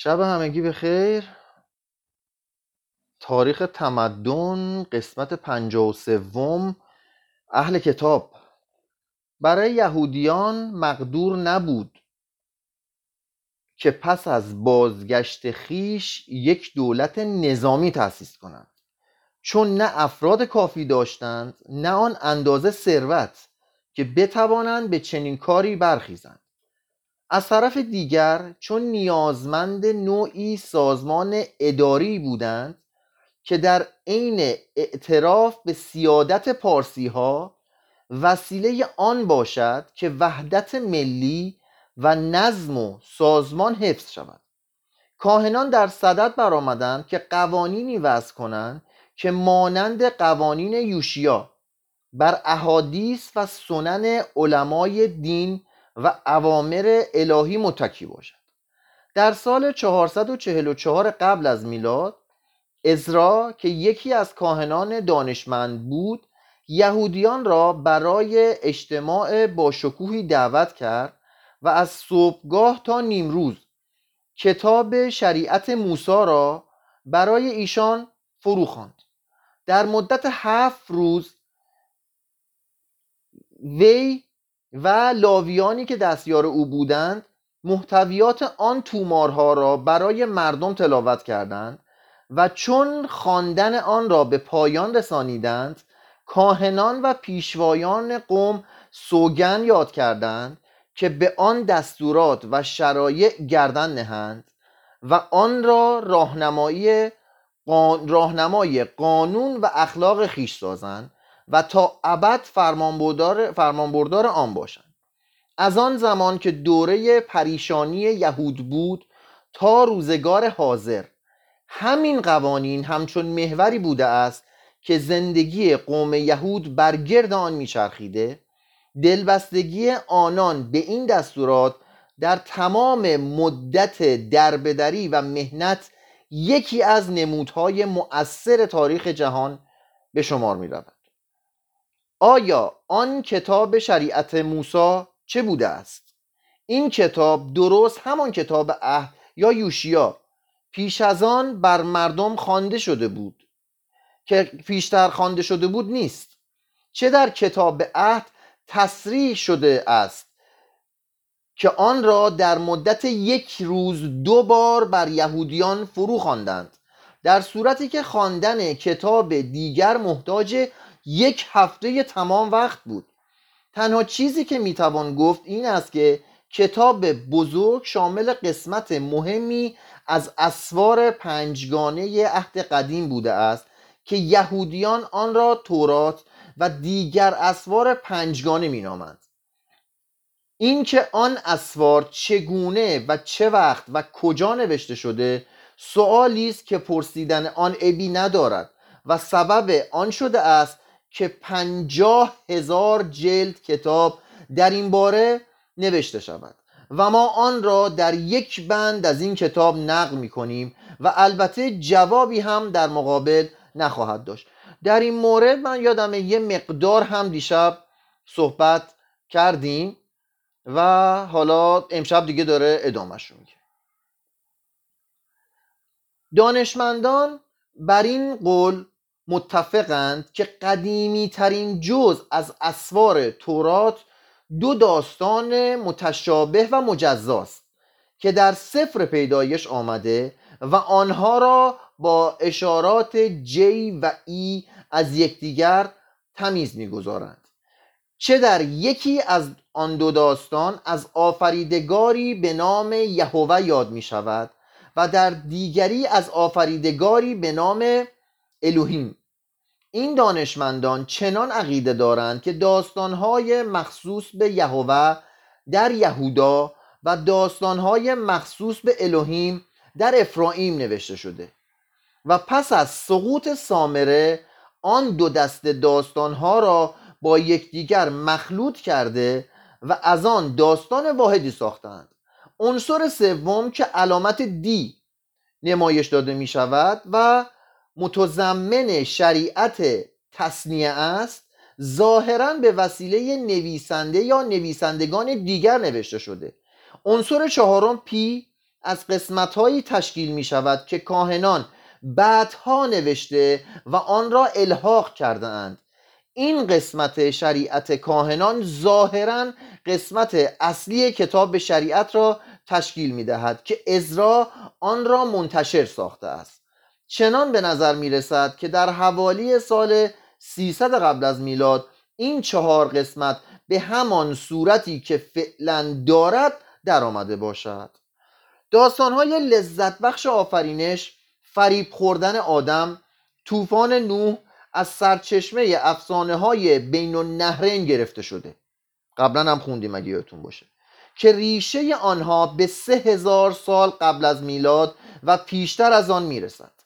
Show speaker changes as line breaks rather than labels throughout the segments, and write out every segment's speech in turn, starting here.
شب همگی به خیر تاریخ تمدن قسمت پنجاه و سوم اهل کتاب. برای یهودیان مقدور نبود که پس از بازگشت خیش یک دولت نظامی تأسیس کنند. چون نه افراد کافی داشتند نه آن اندازه ثروت که بتوانند به چنین کاری برخیزند. از طرف دیگر چون نیازمند نوعی سازمان اداری بودند که در عین اعتراف به سیادت پارسی ها وسیله آن باشد که وحدت ملی و نظم و سازمان حفظ شود. کاهنان در صدد برآمدند که قوانینی وضع کنند که مانند قوانین یوشیا بر احادیث و سنن علمای دین و اوامر الهی متکی باشد. در سال 444 قبل از میلاد ازرا که یکی از کاهنان دانشمند بود یهودیان را برای اجتماع با شکوهی دعوت کرد و از صبحگاه تا نیمروز کتاب شریعت موسی را برای ایشان فرو خواند. در مدت هفت روز وی و لاویانی که دستیار او بودند محتویات آن تومارها را برای مردم تلاوت کردند و چون خواندن آن را به پایان رسانیدند کاهنان و پیشوایان قوم سوگن یاد کردند که به آن دستورات و شرایع گردن نهند و آن را راهنمایی راهنمای قانون و اخلاق خیش سازند. و تا ابد فرمانبردار فرمانبردار آن باشند از آن زمان که دوره پریشانی یهود بود تا روزگار حاضر همین قوانین همچون محوری بوده است که زندگی قوم یهود بر گرد آن میچرخیده دلبستگی آنان به این دستورات در تمام مدت دربدری و مهنت یکی از نمودهای مؤثر تاریخ جهان به شمار می رود. آیا آن کتاب شریعت موسی چه بوده است؟ این کتاب درست همان کتاب عهد یا یوشیا؟ پیش از آن بر مردم خوانده شده بود. که پیشتر خوانده شده بود نیست. چه در کتاب عهد تصریح شده است که آن را در مدت یک روز دو بار بر یهودیان فرو خواندند. در صورتی که خواندن کتاب دیگر محتاج یک هفته تمام وقت بود. تنها چیزی که می‌توان گفت این است که کتاب بزرگ شامل قسمت مهمی از اسوار پنجگانه عهد قدیم بوده است که یهودیان آن را تورات و دیگر اسوار پنجگانه مینامند. اینکه آن اسوار چگونه و چه وقت و کجا نوشته شده سوالی است که پرسیدن آن ابی ندارد و سبب آن شده است که پنجاه هزار جلد کتاب در این باره نوشته شود. و ما آن را در یک بند از این کتاب نقل می کنیم و البته جوابی هم در مقابل نخواهد داشت. در این مورد من یادم یه مقدار هم دیشب صحبت کردیم و حالا امشب دیگه داره ادامهش رو میگه. دانشمندان بر این قول متفقند که قدیمی ترین جز از اسوار تورات دو داستان متشابه و مجزاست که در سفر پیدایش آمده و آنها را با اشارات جی و ای از یکدیگر تمیز می‌گذارند. چه در یکی از آن دو داستان از آفریدگاری به نام یهوه یاد می شود و در دیگری از آفریدگاری به نام الوهیم این دانشمندان چنان عقیده دارند که داستانهای مخصوص به یهوه در یهودا و داستانهای مخصوص به الوهیم در افرایم نوشته شده و پس از سقوط سامره آن دو دست داستانها را با یکدیگر مخلوط کرده و از آن داستان واحدی ساختند. عنصر سوم که علامت دی نمایش داده می شود و متضمن شریعت تصنیه است ظاهرا به وسیله نویسنده یا نویسندگان دیگر نوشته شده. عنصر چهارم پی از قسمتهایی تشکیل می شود که کاهنان بعدها نوشته و آن را الحاق کرده اند. این قسمت شریعت کاهنان ظاهرا قسمت اصلی کتاب شریعت را تشکیل می دهد که ازرا آن را منتشر ساخته است. چنان به نظر می رسد که در حوالی سال 300 قبل از میلاد این چهار قسمت به همان صورتی که فعلا دارد در آمده باشد. داستانهای لذت بخش آفرینش فریب خوردن آدم طوفان نوح از سرچشمه افسانه های بین النهرین گرفته شده. قبلا هم خوندیم اگه یادتون باشه. که ریشه آنها به سه هزار سال قبل از میلاد و پیشتر از آن می‌رسد.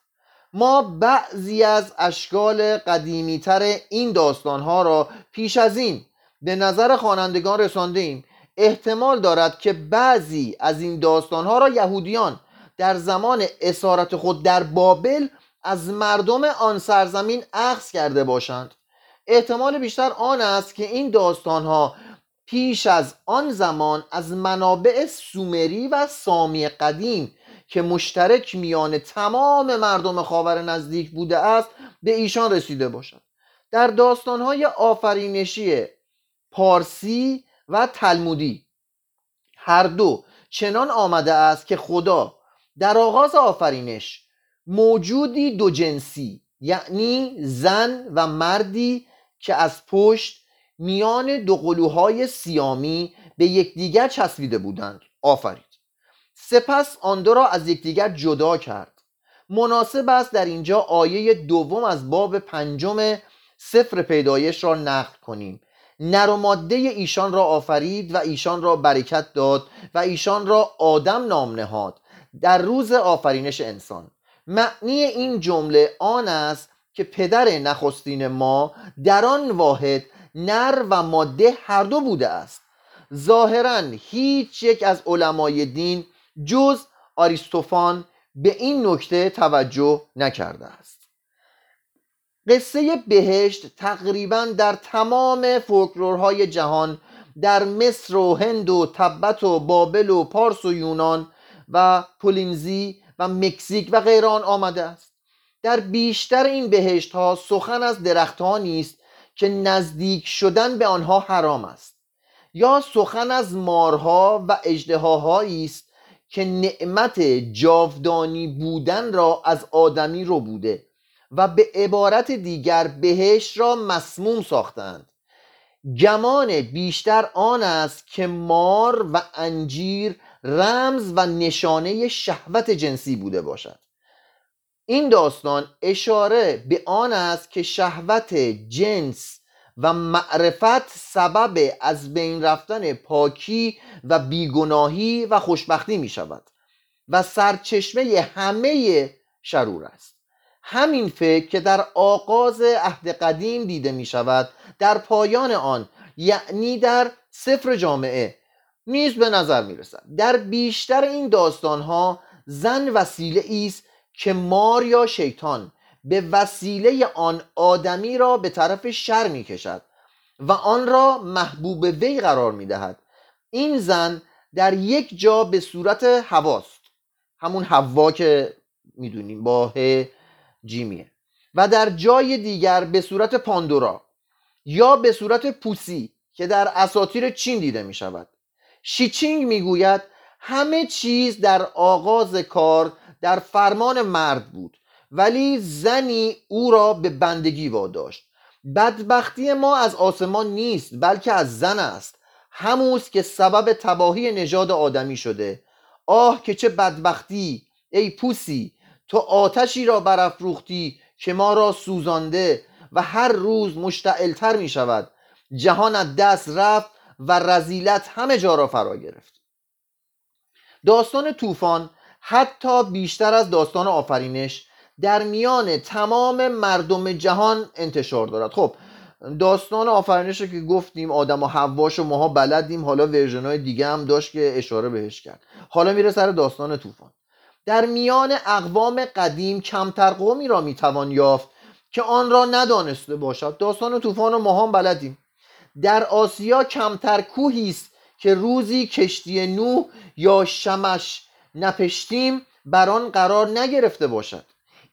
ما بعضی از اشکال قدیمیتر این داستانها را پیش از این به نظر خوانندگان رسانده ایم احتمال دارد که بعضی از این داستانها را یهودیان در زمان اسارت خود در بابل از مردم آن سرزمین اخذ کرده باشند. احتمال بیشتر آن است که این داستانها پیش از آن زمان از منابع سومری و سامی قدیم که مشترک میان تمام مردم خاور نزدیک بوده است به ایشان رسیده باشد. در داستانهای آفرینشی پارسی و تلمودی هر دو چنان آمده است که خدا در آغاز آفرینش موجودی دو جنسی یعنی زن و مردی که از پشت میان دو قلوهای سیامی به یکدیگر چسبیده بودند آفرید. سپس آن دو را از یکدیگر جدا کرد. مناسب است در اینجا آیه دوم از باب پنجم سفر پیدایش را نقل کنیم. نر و ماده ایشان را آفرید و ایشان را برکت داد و ایشان را آدم نام نهاد. در روز آفرینش انسان. معنی این جمله آن است که پدر نخستین ما در آن واحد نر و ماده هر دو بوده است. ظاهرا هیچ یک از علمای دین جز آریستوفان به این نکته توجه نکرده است. قصه بهشت تقریبا در تمام فولکلورهای جهان در مصر و هند و تبت و بابل و پارس و یونان و پولینزی و مکزیک و غیران آمده است. در بیشتر این بهشت ها سخن از درختها نیست که نزدیک شدن به آنها حرام است یا سخن از مارها و اجدهاهایی است که نعمت جاودانی بودن را از آدمی رو بوده و به عبارت دیگر بهش را مسموم ساختند. گمان بیشتر آن است که مار و انجیر رمز و نشانه شهوت جنسی بوده باشد. این داستان اشاره به آن است که شهوت جنس و معرفت سبب از بین رفتن پاکی و بیگناهی و خوشبختی می شود و سرچشمه همه شرور است. همین فکر که در آغاز عهد قدیم دیده می شود در پایان آن یعنی در سفر جامعه نیز به نظر می رسد در بیشتر این داستان ها زن وسیله است که مار یا شیطان به وسیله آن آدمی را به طرف شر می کشد و آن را محبوب وی قرار می دهد این زن در یک جا به صورت هواست همون هوا که می‌دونیم با جیمیه. و در جای دیگر به صورت پاندورا یا به صورت پوسی که در اساطیر چین دیده می شود شیچینگ می‌گوید همه چیز در آغاز کار در فرمان مرد بود. ولی زنی او را به بندگی واداشت. بدبختی ما از آسمان نیست بلکه از زن است. هموست که سبب تباهی نژاد آدمی شده. آه که چه بدبختی ای پوسی تو آتشی را برافروختی که ما را سوزانده و هر روز مشتعلتر می شود. جهان از دست رفت و رزیلت همه جا را فرا گرفت. داستان طوفان حتی بیشتر از داستان آفرینش در میان تمام مردم جهان انتشار دارد. خب داستان آفرینش که گفتیم آدم و حواش و ماها بلدیم حالا ورژن های دیگه هم داشت که اشاره بهش کرد. حالا میره سر داستان طوفان. در میان اقوام قدیم کمتر قومی را می‌توان یافت که آن را ندانسته باشد. داستان طوفان و ما هم بلدیم. در آسیا کمتر کوهی است که روزی کشتی نوح یا شمش نپشتیم بر آن قرار نگرفته باشد.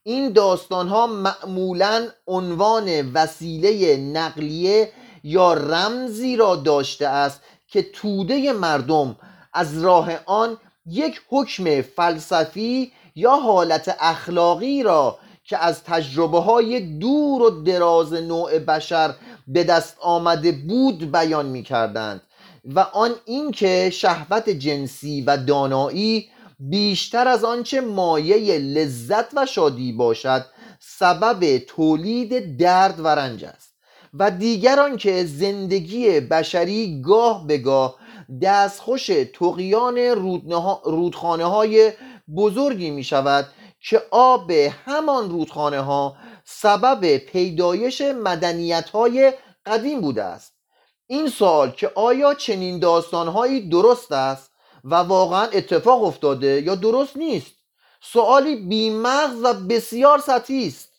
این داستان ها معمولا عنوان وسیله نقلیه یا رمزی را داشته است که توده مردم از راه آن یک حکم فلسفی یا حالت اخلاقی را که از تجربه های دور و دراز نوع بشر به دست آمده بود بیان می کردند و آن اینکه شهوت جنسی و دانایی بیشتر از آنچه مایه لذت و شادی باشد سبب تولید درد و رنج است. و دیگر آنکه زندگی بشری گاه به گاه دستخوش تقیان رودخانه های بزرگی می شود که آب همان رودخانه ها سبب پیدایش مدنیت های قدیم بوده است. این سال که آیا چنین داستانهایی درست است؟ و واقعا اتفاق افتاده یا درست نیست؟ سوالی بیمغز و بسیار سطحی است.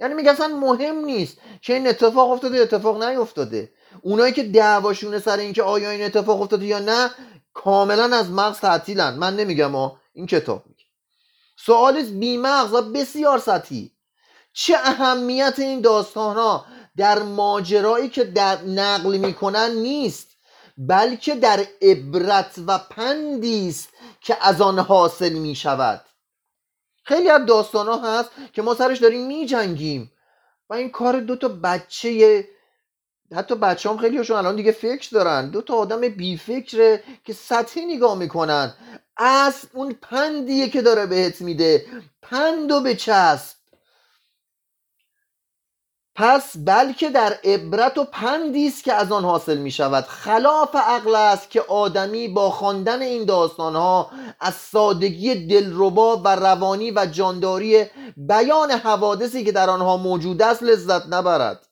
یعنی میگه اصلا مهم نیست که این اتفاق افتاده اتفاق نیفتاده. اونایی که دعواشونه سر اینکه آیا این اتفاق افتاده یا نه کاملا از مغز تعطیلن. من نمیگم ها این کتاب میگه سوال بیمغز و بسیار سطحی. چه اهمیت این داستان ها در ماجرایی که در نقل می‌کنن نیست؟ بلکه در عبرت و پندی است که از آن حاصل می شود خیلی از داستان ها هست که ما سرش داریم می جنگیم و این کار دو تا بچه حتی بچه هم خیلی هاشون الان دیگه فکر دارن. دو تا آدم بی فکره که سطحی نگاه می‌کنن. از اون پندیه که داره بهت میده. پند به چسب پس بلکه در عبرت و پندی است که از آن حاصل می شود خلاف عقل است که آدمی با خواندن این داستان ها از سادگی دلربا و روانی و جانداری بیان حوادثی که در آنها موجود است لذت نبرد.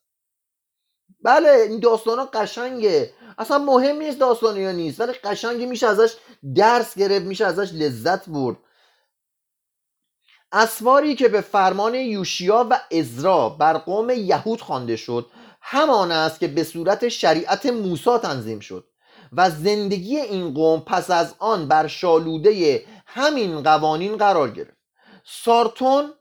بله این داستان قشنگه. اصلا مهم نیست داستان یا نیست ولی قشنگی میشه ازش درس گرفت میشه ازش لذت برد. اسواری که به فرمان یوشیا و ازرا بر قوم یهود خوانده شد همان است که به صورت شریعت موسی تنظیم شد و زندگی این قوم پس از آن بر شالوده همین قوانین قرار گرفت. سارتون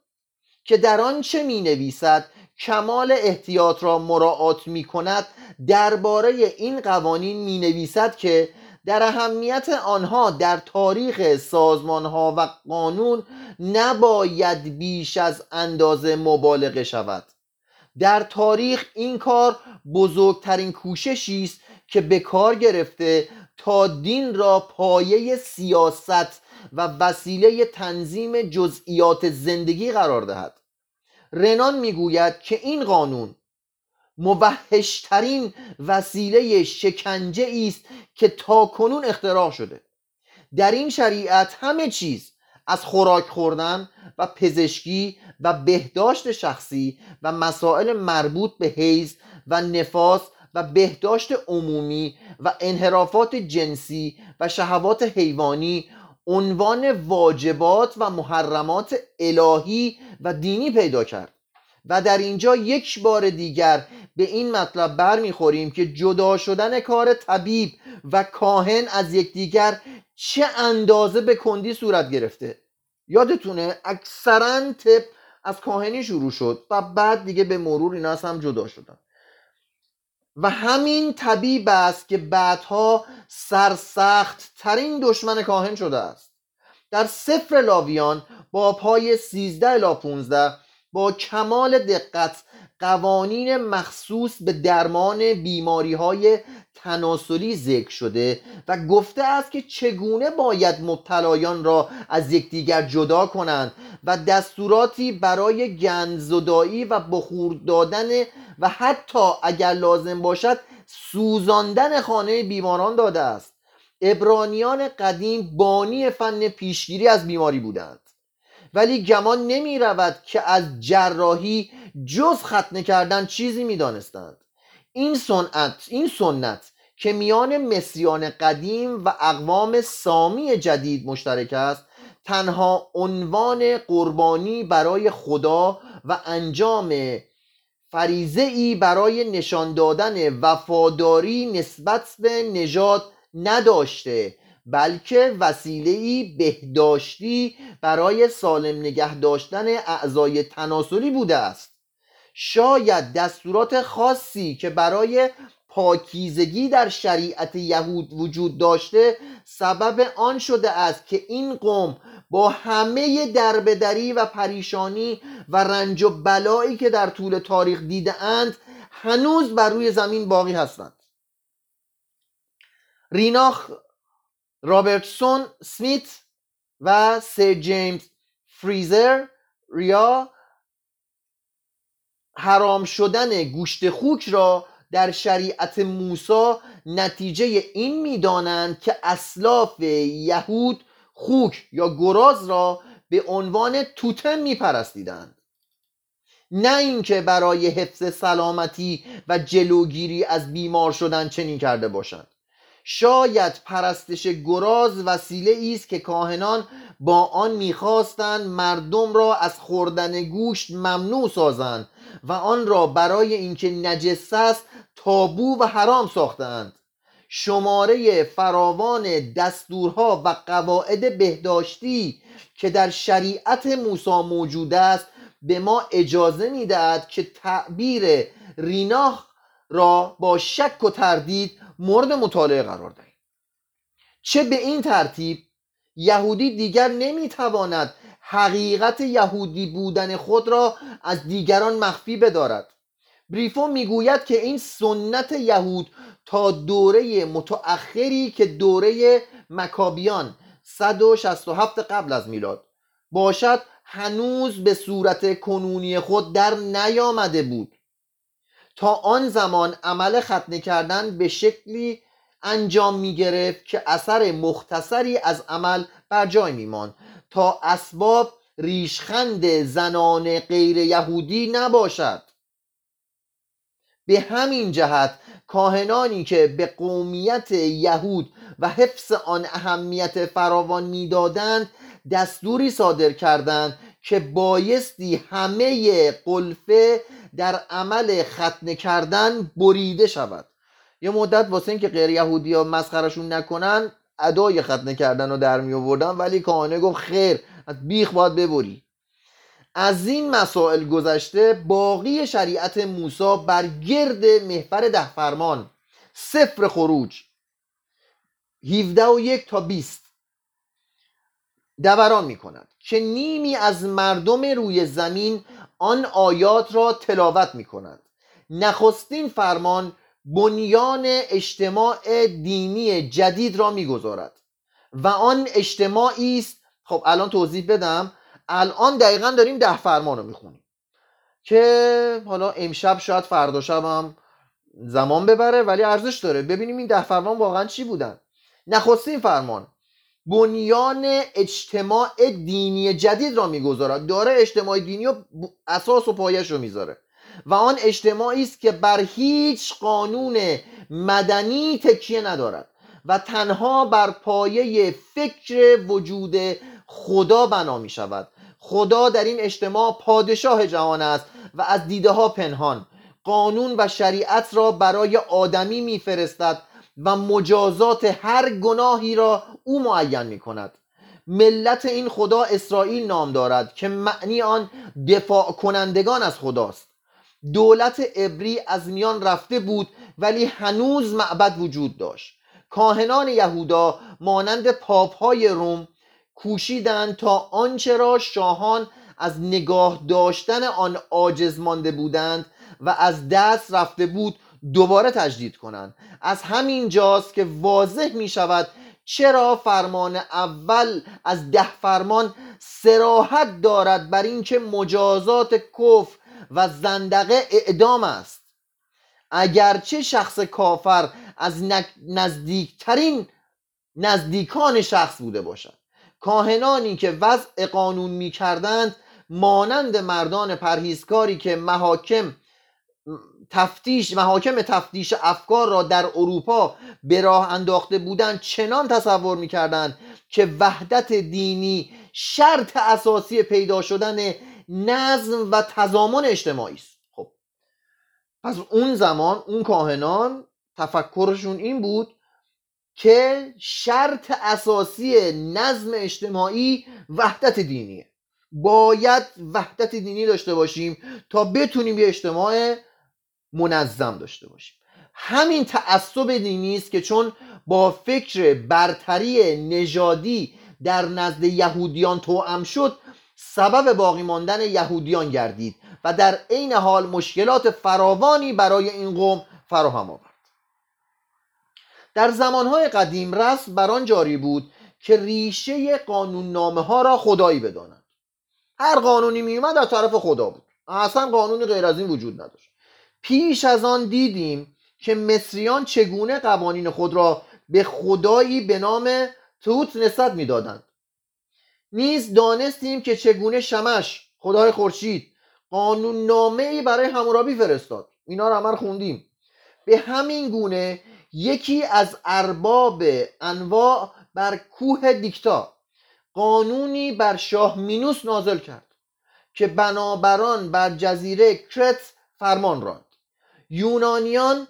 که در آن چه می نویسد کمال احتیاط را مراعات می کند درباره این قوانین می نویسد که در اهمیت آنها در تاریخ سازمان ها و قانون نباید بیش از اندازه مبالغه شود. در تاریخ این کار بزرگترین کوششی است که به کار گرفته تا دین را پایه سیاست و وسیله تنظیم جزئیات زندگی قرار دهد. رنان می‌گوید که این قانون موحشترین وسیله شکنجه است که تا کنون اختراع شده. در این شریعت همه چیز از خوراک خوردن و پزشکی و بهداشت شخصی و مسائل مربوط به حیز و نفاس و بهداشت عمومی و انحرافات جنسی و شهوات حیوانی عنوان واجبات و محرمات الهی و دینی پیدا کرد. و در اینجا یک بار دیگر به این مطلب برمیخوریم که جدا شدن کار طبیب و کاهن از یکدیگر چه اندازه به کندی صورت گرفته؟ یادتونه اکثرا طب از کاهنی شروع شد و بعد دیگه به مرور اینا هم جدا شدن. و همین طبیب است که بعدها سرسخت ترین دشمن کاهن شده است. در سفر لاویان با پای 13 الی 15 با کمال دقت قوانین مخصوص به درمان بیماری های تناسلی ذکر شده و گفته است که چگونه باید مبتلایان را از یکدیگر جدا کنند و دستوراتی برای گندزدایی و بخور دادن و حتی اگر لازم باشد سوزاندن خانه بیماران داده است. ابرانیان قدیم بانی فن پیشگیری از بیماری بودند. ولی گمان نمی رود که از جراحی جز ختنه کردن چیزی می دانستند. این سنت این سنت که میان مصریان قدیم و اقوام سامی جدید مشترک است تنها عنوان قربانی برای خدا و انجام فریزه ای برای نشان دادن وفاداری نسبت به نژاد نداشته بلکه وسیله بهداشتی برای سالم نگه داشتن اعضای تناسلی بوده است شاید دستورات خاصی که برای پاکیزگی در شریعت یهود وجود داشته سبب آن شده است که این قوم با همه دربدری و پریشانی و رنج و بلایی که در طول تاریخ دیده اند هنوز بر روی زمین باقی هستند. ریناخ رابرتسون سمیت و سر جیمز فریزر ریا حرام شدن گوشت خوک را در شریعت موسی نتیجه این می‌دانند که اسلاف یهود خوک یا گراز را به عنوان توتم میپرستیدند. نه اینکه برای حفظ سلامتی و جلوگیری از بیمار شدن چنین کرده باشند. شاید پرستش گراز وسیله است که کاهنان با آن می‌خواستند مردم را از خوردن گوشت ممنوع سازند و آن را برای اینکه نجس است تابو و حرام ساختند. شماره فراوان دستورها و قواعد بهداشتی که در شریعت موسی موجود است به ما اجازه می‌دهد که تعبیر ریناخ را با شک و تردید مورد مطالعه قرار دهیم. چه به این ترتیب؟ یهودی دیگر نمی‌تواند حقیقت یهودی بودن خود را از دیگران مخفی بدارد. بریفو می‌گوید که این سنت یهود تا دوره متأخری که دوره مکابیان 167 قبل از میلاد باشد هنوز به صورت کنونی خود در نیامده بود. تا آن زمان عمل ختنه کردن به شکلی انجام می گرفت که اثر مختصری از عمل بر جای می ماند تا اسباب ریشخند زنان غیر یهودی نباشد. به همین جهت کاهنانی که به قومیت یهود و حفظ آن اهمیت فراوان می‌دادند دستوری صادر کردند که بایستی همه قلفه در عمل ختنه کردن بریده شود. یه مدت واسه اینکه غیر یهودی ها مسخرشون نکنن ادای ختنه کردن رو در می آوردن ولی کاهنه گفت خیر از بیخ باید ببری. از این مسائل گذشته باقی شریعت موسی بر گرد محور ده فرمان صفر خروج 17 و یک تا 20 دوران می کند که نیمی از مردم روی زمین آن آیات را تلاوت می کند نخستین فرمان بنیان اجتماع دینی جدید را می‌گذارد. و آن اجتماعی است خب الان توضیح بدم الان دقیقا داریم ده فرمان رو می‌خونیم. که حالا امشب شاید فردا شب زمان ببره ولی ارزش داره. ببینیم این ده فرمان واقعا چی بودن. نخستین فرمان بنیان اجتماع دینی جدید را می‌گذارد. داره اجتماع دینی و اساس و پایش رو می‌ذاره. و آن اجتماعی است که بر هیچ قانون مدنی تکیه ندارد و تنها بر پایه فکر وجود خدا بنا می شود. خدا در این اجتماع پادشاه جهان است و از دیده ها پنهان. قانون و شریعت را برای آدمی میفرستد و مجازات هر گناهی را او معین می کند. ملت این خدا اسرائیل نام دارد که معنی آن دفاع کنندگان از خداست. دولت ابری از میان رفته بود ولی هنوز معبد وجود داشت. کاهنان یهودا مانند پاپ های روم کوشیدند تا آنچه را شاهان از نگاه داشتن آن عاجز مانده بودند و از دست رفته بود دوباره تجدید کنند. از همین جاست که واضح می شود چرا فرمان اول از ده فرمان سراحت دارد بر اینکه مجازات کفر و زندقه اعدام است. اگرچه شخص کافر از نزدیکترین نزدیکان شخص بوده باشد. کاهنانی که وضع قانون می کردند مانند مردان پرهیزکاری که محاکم تفتیش محاکم تفتیش افکار را در اروپا به راه انداخته بودند چنان تصور می‌کردند که وحدت دینی شرط اساسی پیدا شدن نظم و تضامن اجتماعی است. خب. پس اون زمان اون کاهنان تفکرشون این بود که شرط اساسی نظم اجتماعی وحدت دینیه. باید وحدت دینی داشته باشیم تا بتونیم یه اجتماع منظم داشته باشیم. همین تعصب دینی است که چون با فکر برتری نژادی در نزد یهودیان توأم شد سبب باقی ماندن یهودیان گردید و در عین حال مشکلات فراوانی برای این قوم فراهم آورد. در زمانهای قدیم رسم بر آن جاری بود که ریشه قانون نامه ها را خدایی بدانند هر قانونی میومد از طرف خدا بود. اصلا قانونی غیر از این وجود نداشت. پیش از آن دیدیم که مصریان چگونه قوانین خود را به خدایی به نام توت نسبت می‌دادند. نیز دانستیم که چگونه شمش خدای خورشید قانون نامه ای برای همورابی فرستاد. اینا رو همه خوندیم. به همین گونه یکی از ارباب انواع بر کوه دیکتا قانونی بر شاه مینوس نازل کرد که بنابران بر جزیره کرت فرمان راند. یونانیان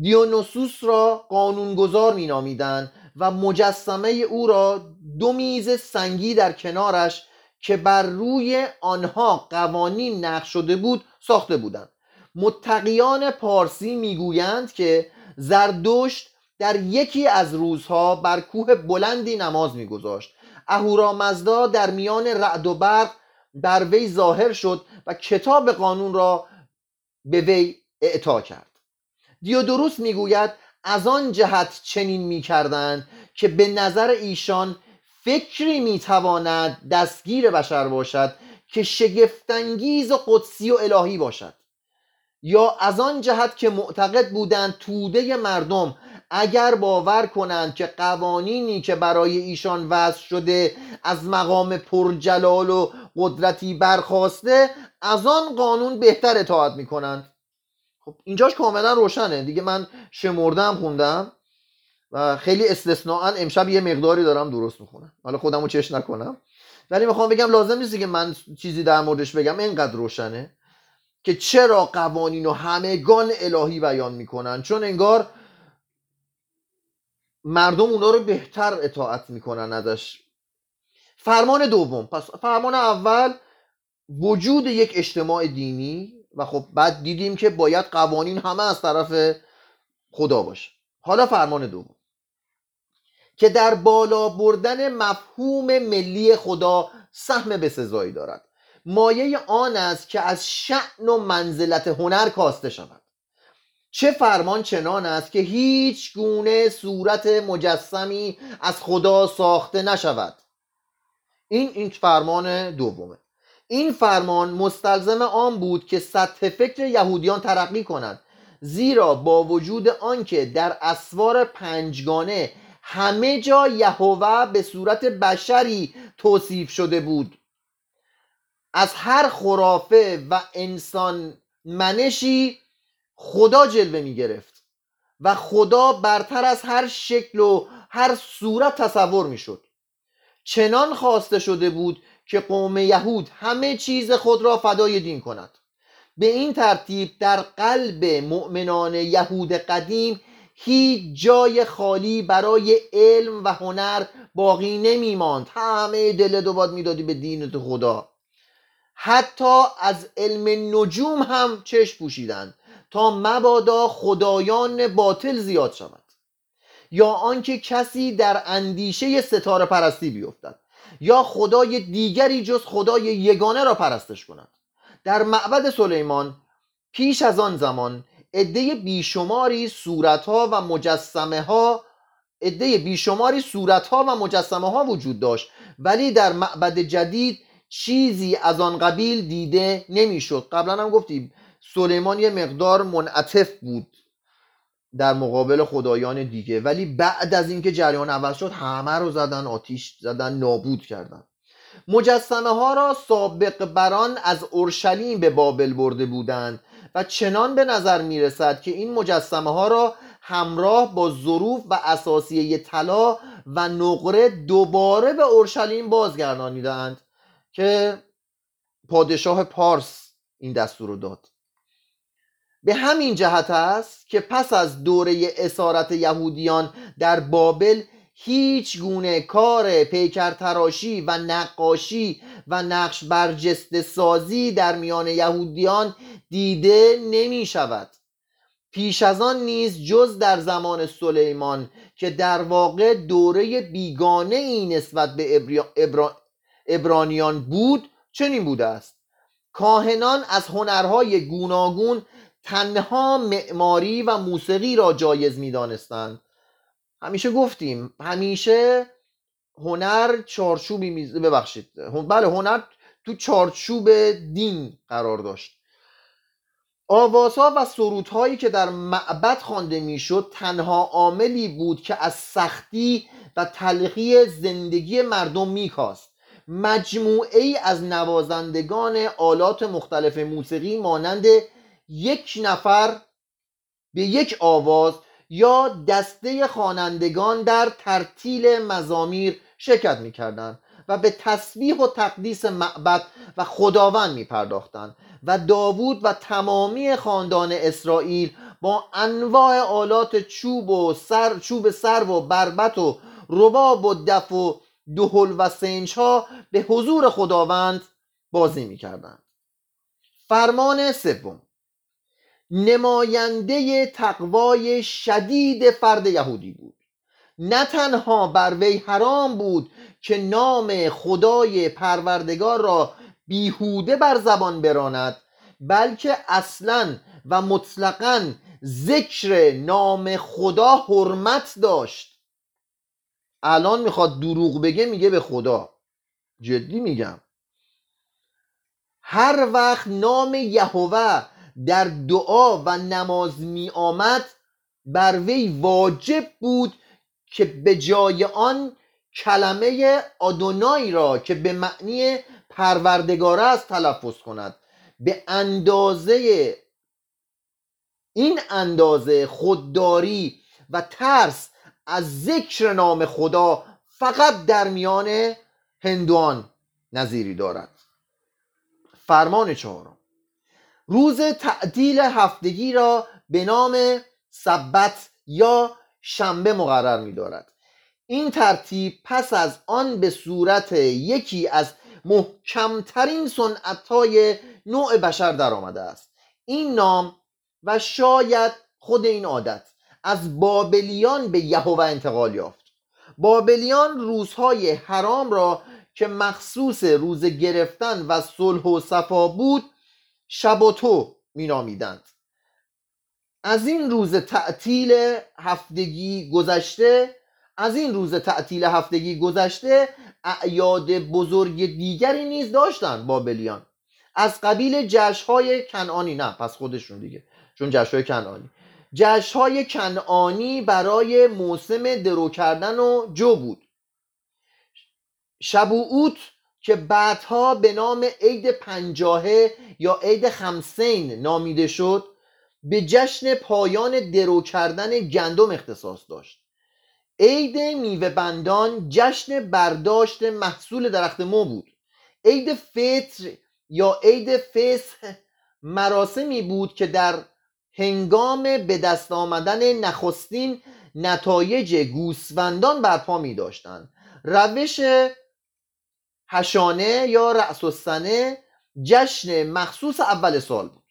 دیونوسوس را قانونگذار مینامیدند و مجسمه او را دو میز سنگی در کنارش که بر روی آنها قوانین نقش شده بود ساخته بودند. متقیان پارسی می‌گویند که زردشت در یکی از روزها بر کوه بلندی نماز میگذاشت. اهورامزدا در میان رعد و برق بر وی ظاهر شد و کتاب قانون را به وی اعطا کرد. دیودروس می‌گوید از آن جهت چنین می‌کردند که به نظر ایشان فکری می‌تواند دستگیر بشر باشد که شگفتانگیز و قدسی و الهی باشد. یا از آن جهت که معتقد بودند توده مردم اگر باور کنند که قوانینی که برای ایشان وضع شده از مقام پرجلال و قدرتی برخواسته از آن قانون بهتر اطاعت می‌کنند. خب اینجاش کاملا روشنه. دیگه من شمردم خوندم و خیلی استثناا امشب یه مقداری دارم درست می‌خونم. حالا خودم رو چش نکنم. ولی می‌خوام بگم لازم نیست که من چیزی در موردش بگم. اینقدر روشنه که چرا قوانین و همگان الهی بیان می‌کنن؟ چون انگار مردم اونا رو بهتر اطاعت می‌کنن ازش. فرمان دوم. پس فرمان اول وجود یک اجتماع دینی و خب بعد دیدیم که باید قوانین همه از طرف خدا باشه. حالا فرمان دوم. که در بالا بردن مفهوم ملی خدا سهم به سزایی دارد. مایه آن است که از شعن و منزلت هنر کاسته شود. چه فرمان چنان است که هیچ گونه صورت مجسمی از خدا ساخته نشود. این این فرمان دومه. این فرمان مستلزم آن بود که سطح فکر یهودیان ترقی کند زیرا با وجود آنکه در اسوار پنجگانه همه جا یهوه به صورت بشری توصیف شده بود. از هر خرافه و انسان منشی خدا جلوه می گرفت و خدا برتر از هر شکل و هر صورت تصور می شد. چنان خواسته شده بود که قوم یهود همه چیز خود را فدای دین کند. به این ترتیب در قلب مؤمنان یهود قدیم هیچ جای خالی برای علم و هنر باقی نمی ماند همه دل دو باد می‌دادی به دین خدا. حتی از علم نجوم هم چشم پوشیدند تا مبادا خدایان باطل زیاد شود یا آنکه کسی در اندیشه ستاره پرستی بیفتد. یا خدای دیگری جز خدای یگانه را پرستش کند. در معبد سلیمان پیش از آن زمان عده بیشماری صورتها و مجسمه ها عده بیشماری صورتها و مجسمه ها وجود داشت ولی در معبد جدید چیزی از آن قبیل دیده نمی‌شد. قبلا هم گفتیم سلیمان یه مقدار منعطف بود. در مقابل خدایان دیگه. ولی بعد از اینکه جریان عوض شد همه رو زدن آتیش زدن نابود کردن. مجسمه ها را سابق بران از اورشلیم به بابل برده بودند و چنان به نظر می رسد که این مجسمه ها را همراه با ظروف و اساسیه طلا و نقره دوباره به اورشلیم بازگردانیدند که پادشاه پارس این دستور رو داد. به همین جهت است که پس از دوره اسارت یهودیان در بابل هیچ گونه کار پیکر تراشی و نقاشی و نقش برجسته سازی در میان یهودیان دیده نمی شود. پیش از آن نیز جز در زمان سلیمان که در واقع دوره بیگانه ای نسبت به ابرانیان بود چنین بوده است. کاهنان از هنرهای گوناگون تنها معماری و موسیقی را جایز می دانستند همیشه گفتیم همیشه هنر چارچوبی می ببخشید بله هنر تو چارچوب دین قرار داشت. آوازها و سرودهایی که در معبد خوانده می‌شد تنها عاملی بود که از سختی و تلخی زندگی مردم میکاست مجموعه ای از نوازندگان آلات مختلف موسیقی مانند یک نفر به یک آواز یا دسته خوانندگان در ترتیل مزامیر شرکت می‌کردند و به تسبیح و تقدیس معبد و خداوند می پرداختند و داوود و تمامی خاندان اسرائیل با انواع آلات چوب و سر چوب سر و بربت و رباب و دف و دهل و سنج ها به حضور خداوند بازی می کردند فرمان سوم. نماینده تقوای شدید فرد یهودی بود. نه تنها بر وی حرام بود که نام خدای پروردگار را بیهوده بر زبان براند بلکه اصلا و مطلقا ذکر نام خدا حرمت داشت. الان می‌خواد دروغ بگه میگه به خدا. جدی میگم. هر وقت نام یهوه در دعا و نماز می آمد بر وی واجب بود که به جای آن کلمه آدونای را که به معنی پروردگار است تلفظ کند. به اندازه این اندازه خودداری و ترس از ذکر نام خدا فقط در میان هندوان نظیری دارد. فرمان چهارم. روز تعدیل هفتگی را به نام سبت یا شنبه مقرر می دارد این ترتیب پس از آن به صورت یکی از محکمترین سنتهای نوع بشر در آمده است. این نام و شاید خود این عادت از بابلیان به یهوه انتقال یافت. بابلیان روزهای حرام را که مخصوص روز گرفتن و صلح و صفا بود شباتو مینامیدند. از این روز تعطیل هفتگی گذشته از این روز تعطیل هفتگی گذشته اعیاد بزرگ دیگری نیز داشتند بابلیان. از قبیل جشنهای کنعانی نه پس خودشون دیگه چون جشنهای کنعانی. جشنهای کنعانی برای موسم درو کردن و جو بود. شبوعوت که بعدها به نام عید پنجاهه یا عید خمسین نامیده شد به جشن پایان درو کردن گندم اختصاص داشت. عید میوه بندان جشن برداشت محصول درخت مو بود. عید فطر یا عید فسح مراسمی بود که در هنگام به دست آمدن نخستین نتایج گوسفندان برپا می داشتند روش هشانه یا رأس السنه جشن مخصوص اول سال بود.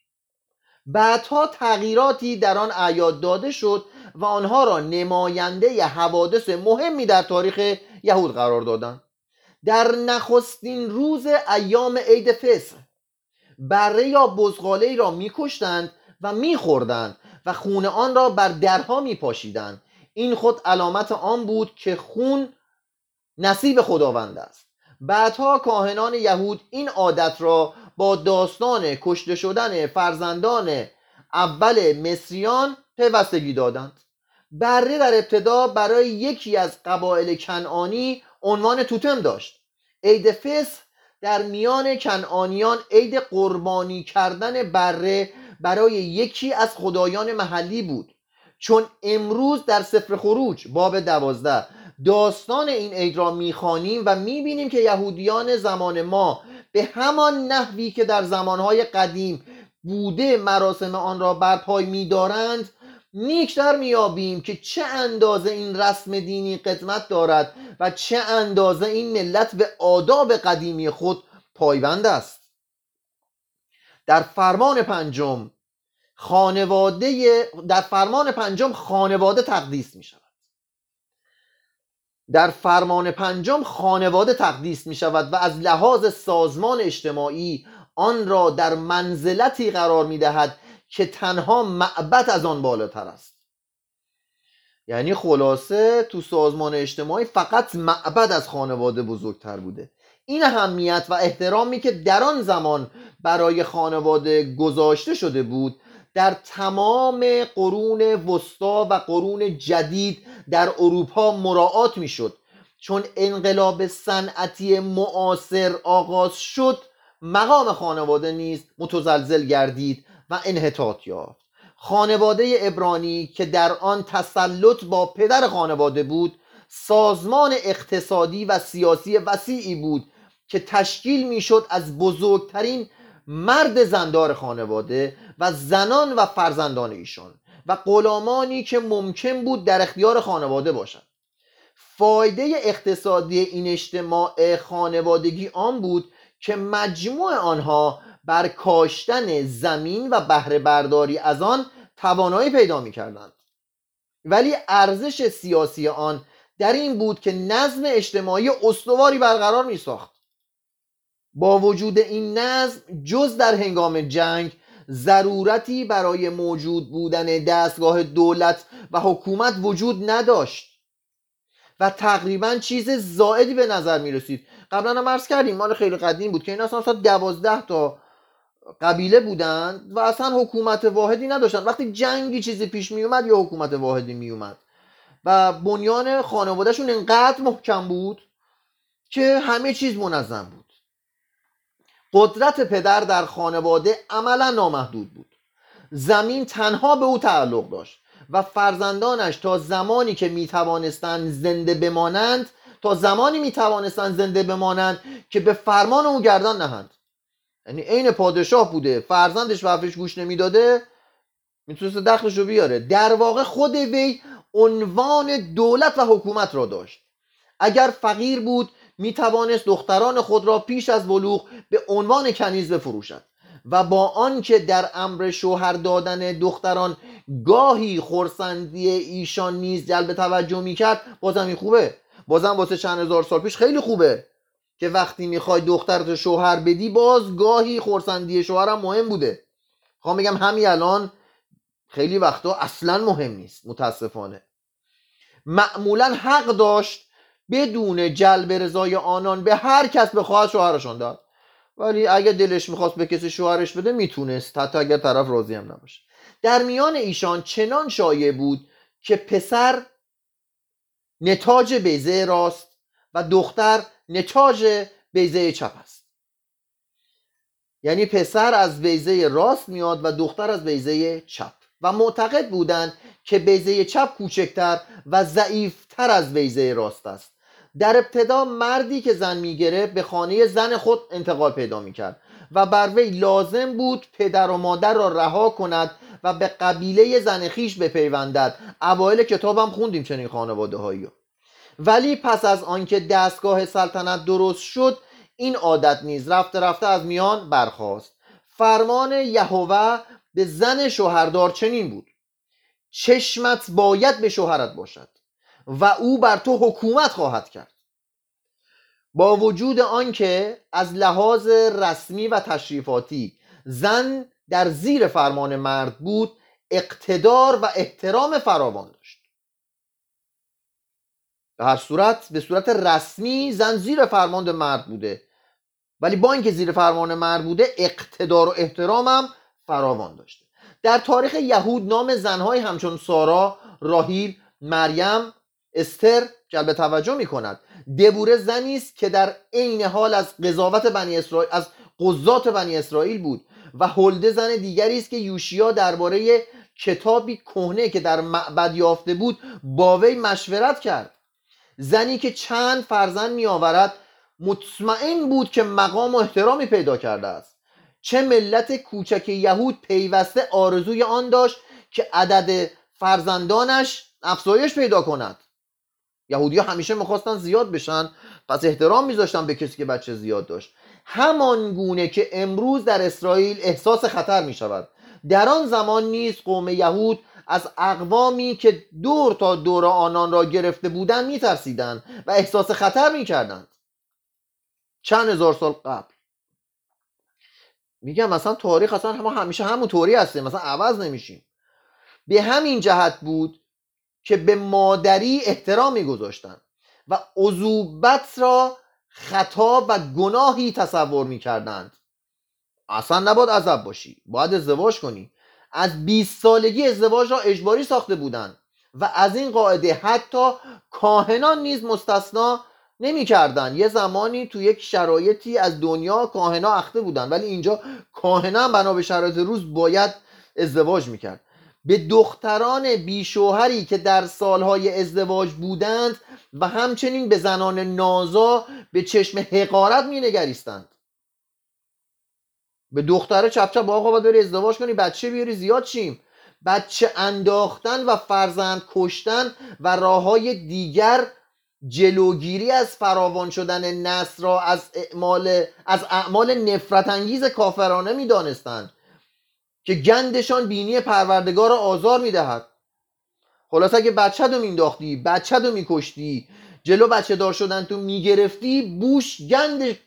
بعدها تغییراتی در آن اعیاد داده شد و آنها را نماینده ی حوادث مهمی در تاریخ یهود قرار دادند. در نخستین روز ایام عید فصح بره یا بزغاله را میکشتند و میخوردند و خون آن را بر درها میپاشیدند. این خود علامت آن بود که خون نصیب خداوند است. بعدها کاهنان یهود این عادت را با داستان کشته شدن فرزندان اول مصریان پیوستگی دادند. بره در ابتدا برای یکی از قبایل کنعانی عنوان توتم داشت. عید فس در میان کنعانیان عید قربانی کردن بره برای یکی از خدایان محلی بود. چون امروز در سفر خروج باب دوازده داستان این عید را می‌خوانیم و می‌بینیم که یهودیان زمان ما به همان نحوی که در زمانهای قدیم بوده مراسم آن را برپای میدارند نیکتر میابیم که چه اندازه این رسم دینی قدمت دارد و چه اندازه این ملت به آداب قدیمی خود پایبند است. در فرمان پنجم خانواده در فرمان پنجم خانواده تقدیس می شود در فرمان پنجم خانواده تقدیس می شود و از لحاظ سازمان اجتماعی آن را در منزلتی قرار می دهد که تنها معبد از آن بالاتر است. یعنی خلاصه تو سازمان اجتماعی فقط معبد از خانواده بزرگتر بوده. این اهمیت و احترامی که در آن زمان برای خانواده گذاشته شده بود در تمام قرون وسطا و قرون جدید در اروپا مراعات می‌شد. چون انقلاب صنعتی معاصر آغاز شد مقام خانواده نیز متزلزل گردید و انحطاط یافت. خانواده ابرانی که در آن تسلط با پدر خانواده بود سازمان اقتصادی و سیاسی وسیعی بود که تشکیل می‌شد از بزرگترین مرد زندار خانواده و زنان و فرزندان ایشان و غلامانی که ممکن بود در اختیار خانواده باشند. فایده اقتصادی این اجتماع خانوادگی آن بود که مجموع آنها بر کاشتن زمین و بهره برداری از آن توانایی پیدا می کردند ولی ارزش سیاسی آن در این بود که نظم اجتماعی استواری برقرار می ساخت با وجود این نظم جز در هنگام جنگ ضرورتی برای موجود بودن دستگاه دولت و حکومت وجود نداشت. و تقریبا چیز زائدی به نظر می رسید. قبلا هم عرض کردیم مال خیلی قدیم بود که این اصلا دوازده تا قبیله بودند و اصلا حکومت واحدی نداشتند. وقتی جنگی چیزی پیش می اومد یا حکومت واحدی می اومد. و بنیان خانوادهشون انقدر محکم بود که همه چیز منظم بود. قدرت پدر در خانواده عملا نامحدود بود. زمین تنها به او تعلق داشت و فرزندانش تا زمانی که می توانستند زنده بمانند تا زمانی می توانستند زنده بمانند که به فرمان او گردن نهند. یعنی عین پادشاه بوده فرزندش به گوش نمی‌داده می‌تونست دخلش رو بیاره. در واقع خود وی عنوان دولت و حکومت را داشت. اگر فقیر بود می توانست دختران خود را پیش از بلوغ به عنوان کنیز بفروشد و با آنکه در امر شوهر دادن دختران گاهی خورسندی ایشان نیز جلب توجه می‌کرد بازم این خوبه. بازم واسه چند هزار سال پیش خیلی خوبه که وقتی می‌خوای دخترت شوهر بدی باز گاهی خورسندی شوهرم مهم بوده. خواهم بگم همین الان خیلی وقتا اصلا مهم نیست متاسفانه. معمولا حق داشت بدون جلب رضای آنان به هر کس بخواهد شوهرشان داد. ولی اگه دلش می‌خواست به کسی شوهرش بده می‌تونست. حتی اگر طرف راضی هم نباشه. در میان ایشان چنان شایع بود که پسر نتاج بیزه راست و دختر نتاج بیزه چپ است. یعنی پسر از بیزه راست میاد و دختر از بیزه چپ. و معتقد بودند که بیزه چپ کوچکتر و ضعیفتر از بیزه راست است. در ابتدا مردی که زن میگره به خانه زن خود انتقال پیدا می‌کرد و بر وی لازم بود پدر و مادر را رها کند و به قبیله زن خیش بپیوندد. اوایل کتابم خوندیم چنین خانواده هایی ولی پس از آنکه دستگاه سلطنت درست شد این عادت نیز رفته رفته از میان برخاست. فرمان یهوه به زن شوهردار چنین بود. چشمت باید به شوهرت باشد و او بر تو حکومت خواهد کرد. با وجود آنکه از لحاظ رسمی و تشریفاتی زن در زیر فرمان مرد بود اقتدار و احترام فراوان داشت. به هر صورت به صورت رسمی زن زیر فرمان مرد بوده. ولی با اینکه زیر فرمان مرد بوده اقتدار و احترامم فراوان داشته. در تاریخ یهود نام زنهای همچون سارا، راهیل، مریم استر جلب توجه می کند دبوره زنی است که در عین حال از قضاوت بنی اسرائیل از قضات بنی اسرائیل بود و هلده زن دیگری است که یوشیا درباره کتابی کهنه که در معبد یافته بود با وی مشورت کرد. زنی که چند فرزند می آورد مطمئن بود که مقام و احترامی پیدا کرده است. چه ملت کوچک یهود پیوسته آرزوی آن داشت که عدد فرزندانش افزایش پیدا کند. یهودی همیشه می‌خواستن زیاد بشن پس احترام میذاشتن به کسی که بچه زیاد داشت. همان گونه که امروز در اسرائیل احساس خطر می‌شود. در آن زمان نیز قوم یهود از اقوامی که دور تا دور آنان را گرفته بودند میترسیدند و احساس خطر می‌کردند. چند هزار سال قبل میگم مثلا تاریخ اصلا ما همیشه همون طوری هستیم مثلا عوض نمیشیم. به همین جهت بود که به مادری احترام میگذاشتن و عذوبت را خطا و گناهی تصور می‌کردند. اصلا نباید عذب باشی باید ازدواج کنی. از 20 سالگی ازدواج را اجباری ساخته بودند و از این قاعده حتی کاهنان نیز مستثنا نمی‌کردن. یه زمانی تو یک شرایطی از دنیا کاهنا اخته بودن. ولی اینجا کاهنا بنا به شرایط روز باید ازدواج می‌کرد. به دختران بیشوهری که در سالهای ازدواج بودند و همچنین به زنان نازا به چشم حقارت مینگریستند. به دختره چپ چپ آقا باید بری ازدواج کنی بچه بیاری زیاد چیم بچه انداختن و فرزند کشتن و راه های دیگر جلوگیری از فراوان شدن نسل را از اعمال از اعمال نفرت انگیز کافرانه می‌دانستند که گندشان بینی پروردگار را آزار می‌دهد. خلاص اگه بچه رو مینداختی بچه رو میکشتی جلو بچه دار شدن تو می‌گرفتی بوش گند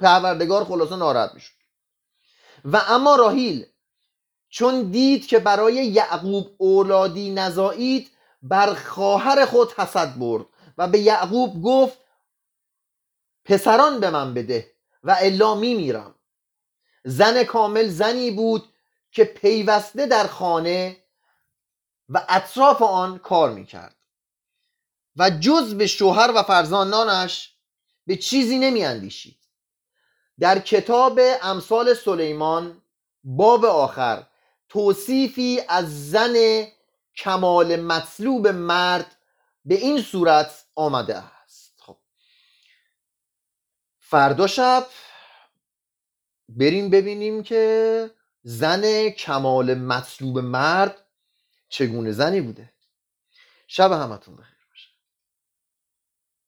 پروردگار خلاصه ناراحت می‌شد. و اما راهیل چون دید که برای یعقوب اولادی نزایید بر خواهر خود حسد برد. و به یعقوب گفت پسران به من بده و الا میمیرم. زن کامل زنی بود که پیوسته در خانه و اطراف آن کار می‌کرد. و جز به شوهر و فرزانانش به چیزی نمیاندیشید. در کتاب امثال سلیمان باب آخر توصیفی از زن کمال مطلوب مرد به این صورت آمده است. خب. فردا شب بریم ببینیم که زن کمال مطلوب مرد چگونه زنی بوده. شب همتون بخیر.